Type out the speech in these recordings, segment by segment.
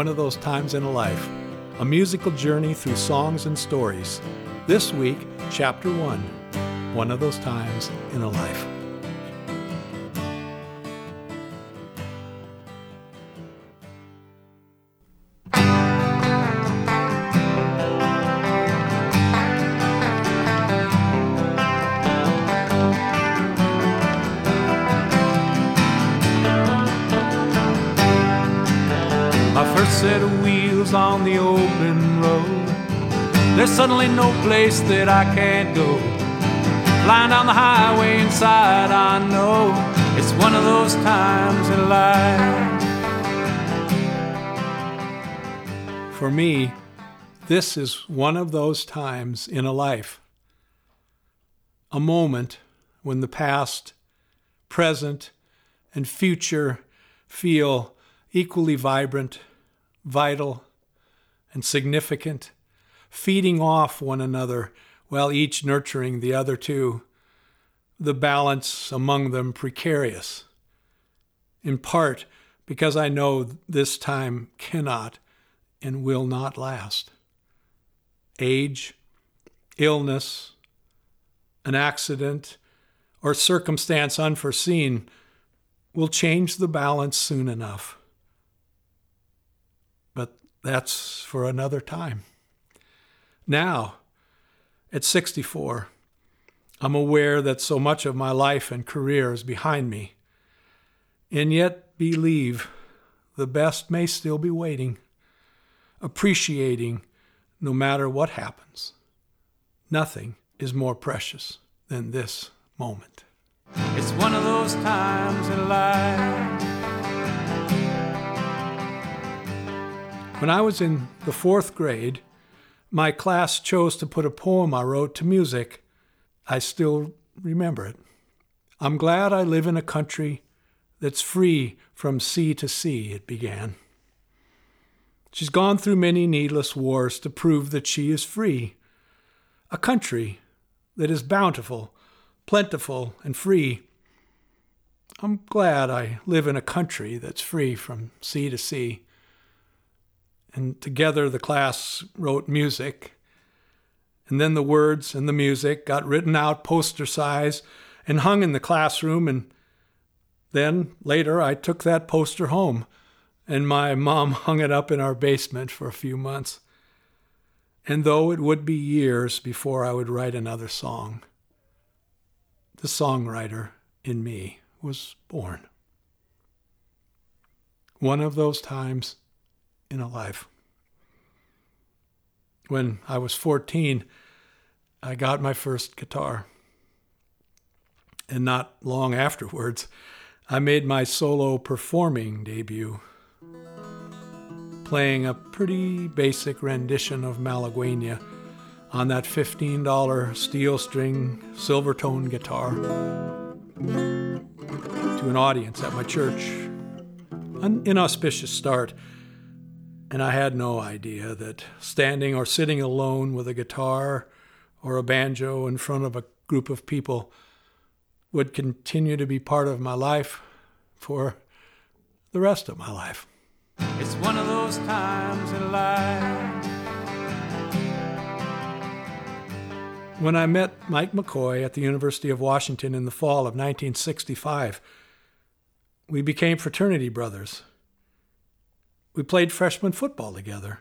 One of those times in a life, a musical journey through songs and stories. This week, Chapter 1 One of Those Times in a Life. Set of wheels on the open road. There's suddenly no place that I can't go. Flying down the highway inside, I know it's one of those times in life. For me, this is one of those times in a life. A moment when the past, present, and future feel equally vibrant, vital, and significant, feeding off one another while each nurturing the other two, the balance among them precarious. In part because I know this time cannot and will not last. Age, illness, an accident, or circumstance unforeseen will change the balance soon enough. That's for another time. Now, at 64, I'm aware that so much of my life and career is behind me, and yet believe the best may still be waiting, appreciating no matter what happens. Nothing is more precious than this moment. It's one of those times in life. When I was in the fourth grade, my class chose to put a poem I wrote to music. I still remember it. I'm glad I live in a country that's free from sea to sea, it began. She's gone through many needless wars to prove that she is free. A country that is bountiful, plentiful, and free. I'm glad I live in a country that's free from sea to sea and together the class wrote music. And then the words and the music got written out poster size and hung in the classroom. And then later I took that poster home, and my mom hung it up in our basement for a few months. And though it would be years before I would write another song, the songwriter in me was born. One of those times in a life. When I was 14, I got my first guitar. And not long afterwards, I made my solo performing debut, playing a pretty basic rendition of Malaguena on that $15 steel string Silvertone guitar to an audience at my church. An inauspicious start and I had no idea that standing or sitting alone with a guitar or a banjo in front of a group of people would continue to be part of my life for the rest of my life. It's one of those times in life. When I met Mike McCoy at the University of Washington in the fall of 1965, we became fraternity brothers. We played freshman football together.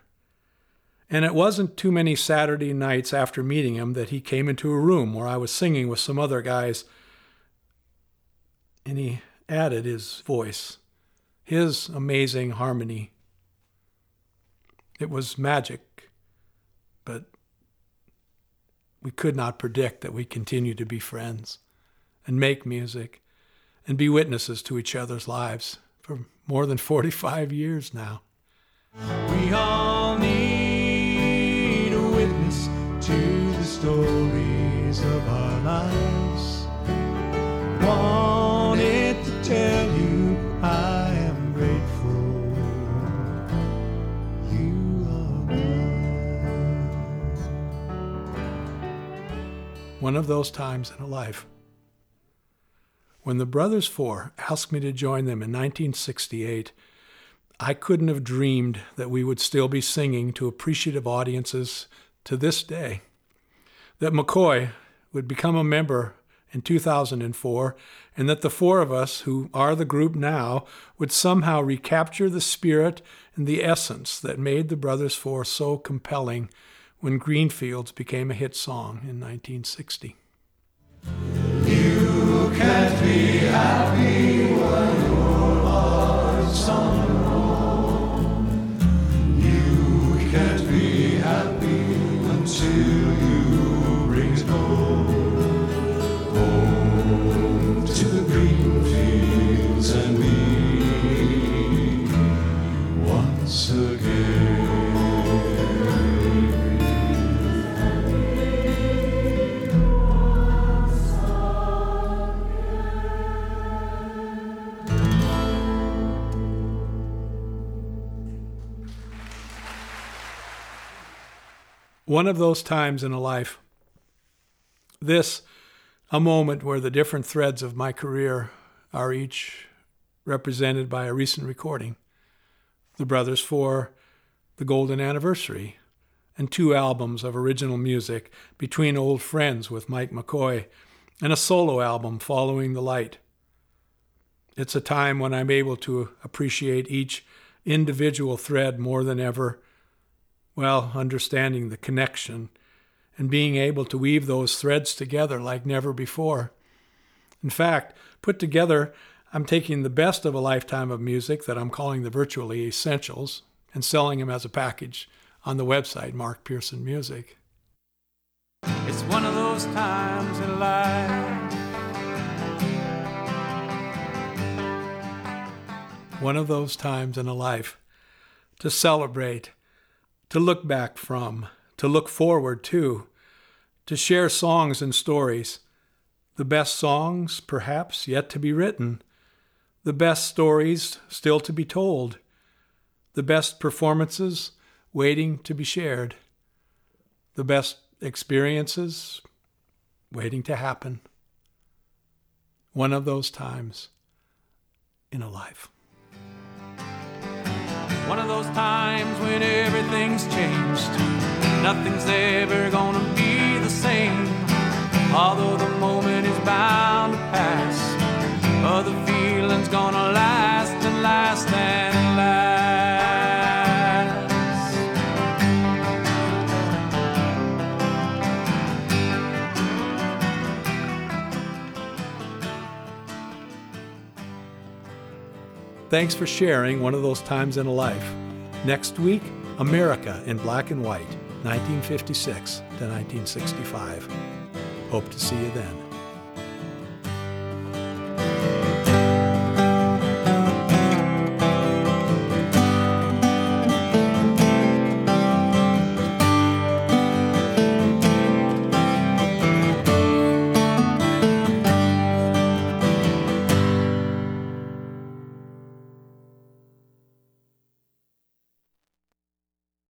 And it wasn't too many Saturday nights after meeting him that he came into a room where I was singing with some other guys. And he added his voice, his amazing harmony. It was magic, but we could not predict that we continue to be friends and make music and be witnesses to each other's lives for more than 45 years now. We all need a witness to the stories of our lives. Wanted to tell you I am grateful. You are mine. One of those times in a life. When the Brothers Four asked me to join them in 1968, I couldn't have dreamed that we would still be singing to appreciative audiences to this day. That McCoy would become a member in 2004, and that the four of us, who are the group now, would somehow recapture the spirit and the essence that made the Brothers Four so compelling when Greenfields became a hit song in 1960. You can't be happy One of those times in a life. This, a moment where the different threads of my career are each represented by a recent recording. The Brothers Four, the Golden Anniversary, and two albums of original music between old friends with Mike McCoy, and a solo album following the light. It's a time when I'm able to appreciate each individual thread more than ever well, understanding the connection and being able to weave those threads together like never before. In fact, put together, I'm taking the best of a lifetime of music that I'm calling the virtually essentials and selling them as a package on the website, Mark Pearson Music. It's one of those times in life. One of those times in a life to celebrate to look back from, to look forward to, to share songs and stories. The best songs, perhaps, yet to be written. The best stories still to be told. The best performances waiting to be shared. The best experiences waiting to happen. One of those times in a life. One of those times when everything's changed. Nothing's ever gonna be the same. Although the moment Thanks for sharing one of those times in a life. Next week, America in Black and White, 1956 to 1965. Hope to see you then.